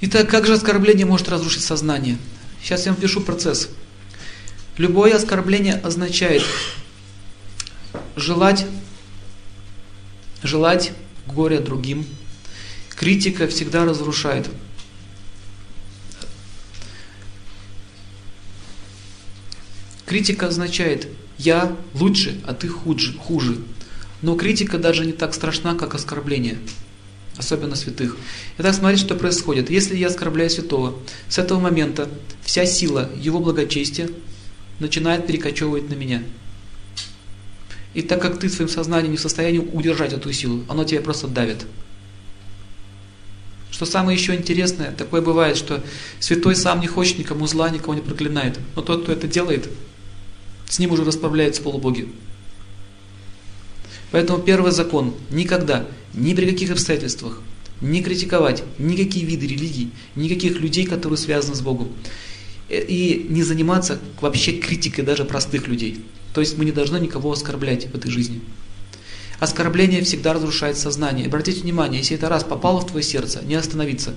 Итак, как же оскорбление может разрушить сознание? Сейчас я вам пишу процесс. Любое оскорбление означает желать, желать горя другим. Критика всегда разрушает. Критика означает «я лучше, а ты хуже». хуже. Но критика даже не так страшна, как оскорбление особенно святых. Итак, смотрите, что происходит. Если я оскорбляю святого, с этого момента вся сила его благочестия начинает перекочевывать на меня. И так как ты своим сознанием не в состоянии удержать эту силу, оно тебя просто давит. Что самое еще интересное, такое бывает, что святой сам не хочет никому зла, никого не проклинает. Но тот, кто это делает, с ним уже расправляются полубоги. Поэтому первый закон – никогда, ни при каких обстоятельствах, не критиковать никакие виды религий, никаких людей, которые связаны с Богом. Э, и не заниматься вообще критикой даже простых людей. То есть мы не должны никого оскорблять в этой жизни. Оскорбление всегда разрушает сознание. Обратите внимание, если это раз попало в твое сердце, не остановиться.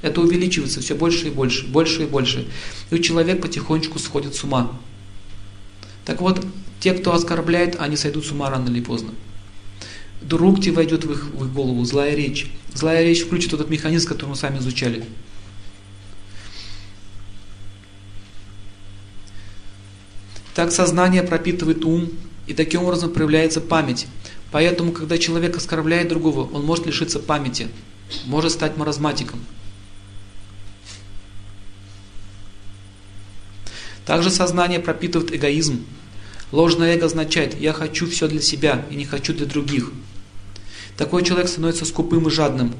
Это увеличивается все больше и больше, больше и больше. И человек потихонечку сходит с ума. Так вот, те, кто оскорбляет, они сойдут с ума рано или поздно. Тебе войдет в их, в их голову злая речь. Злая речь включит этот механизм, который мы сами изучали. Так сознание пропитывает ум, и таким образом проявляется память. Поэтому, когда человек оскорбляет другого, он может лишиться памяти, может стать маразматиком. Также сознание пропитывает эгоизм. Ложное эго означает «я хочу все для себя и не хочу для других». Такой человек становится скупым и жадным.